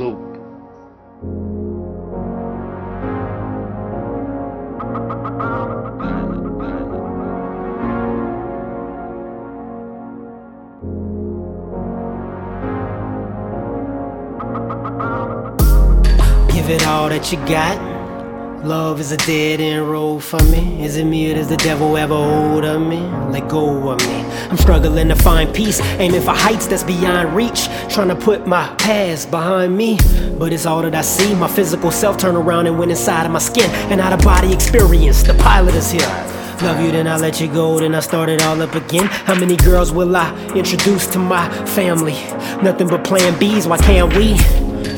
Salute. Give it all that you got. Love is a dead end road for me. Is it me or does the devil ever hold of me? Let go of me. I'm struggling to find peace, aiming for heights that's beyond reach. Trying to put my past behind me, but it's all that I see. My physical self turn around and went inside of my skin. An out of body experience. The pilot is here. Love you, then I let you go, then I start it all up again. How many girls will I introduce to my family? Nothing but plan B's, why can't we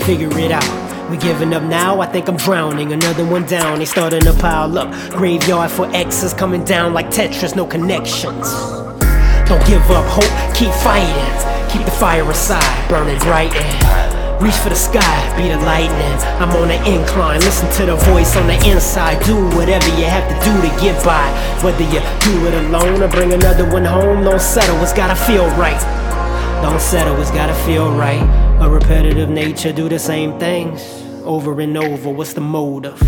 figure it out? We giving up now, I think I'm drowning. Another one down, they starting to pile up. Graveyard for exes coming down like Tetris, no connections. Don't give up hope, keep fighting. Keep the fire aside, burning bright and reach for the sky, be the lightning. I'm on the incline, listen to the voice on the inside. Do whatever you have to do to get by. Whether you do it alone or bring another one home, don't settle, it's gotta feel right. Don't settle, it's gotta feel right. A repetitive nature, do the same things over and over. What's the motive?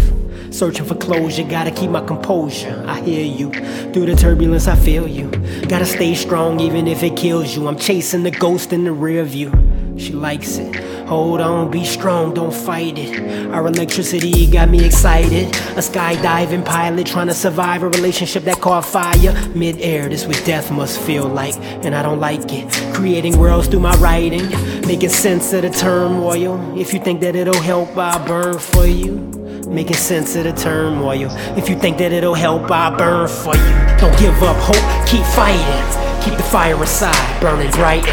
Searching for closure, gotta keep my composure. I hear you. Through the turbulence, I feel you. Gotta stay strong even if it kills you. I'm chasing the ghost in the rear view. She likes it. Hold on, be strong, don't fight it. Our electricity got me excited. A skydiving pilot trying to survive a relationship that caught fire. Mid-air, this what death must feel like, and I don't like it. Creating worlds through my writing, making sense of the turmoil. If you think that it'll help, I'll burn for you. Making sense of the turmoil. If you think that it'll help, I'll burn for you. Don't give up hope, keep fighting. Keep the fire aside, burning bright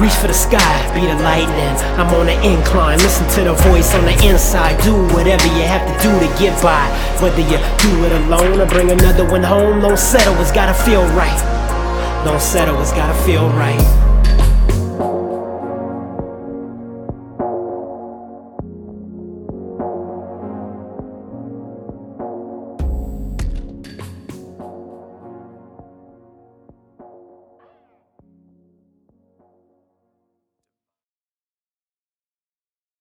Reach for the sky, be the lightning. I'm on the incline, listen to the voice on the inside. Do whatever you have to do to get by. Whether you do it alone or bring another one home, don't settle, it's gotta feel right. Don't settle, it's gotta feel right.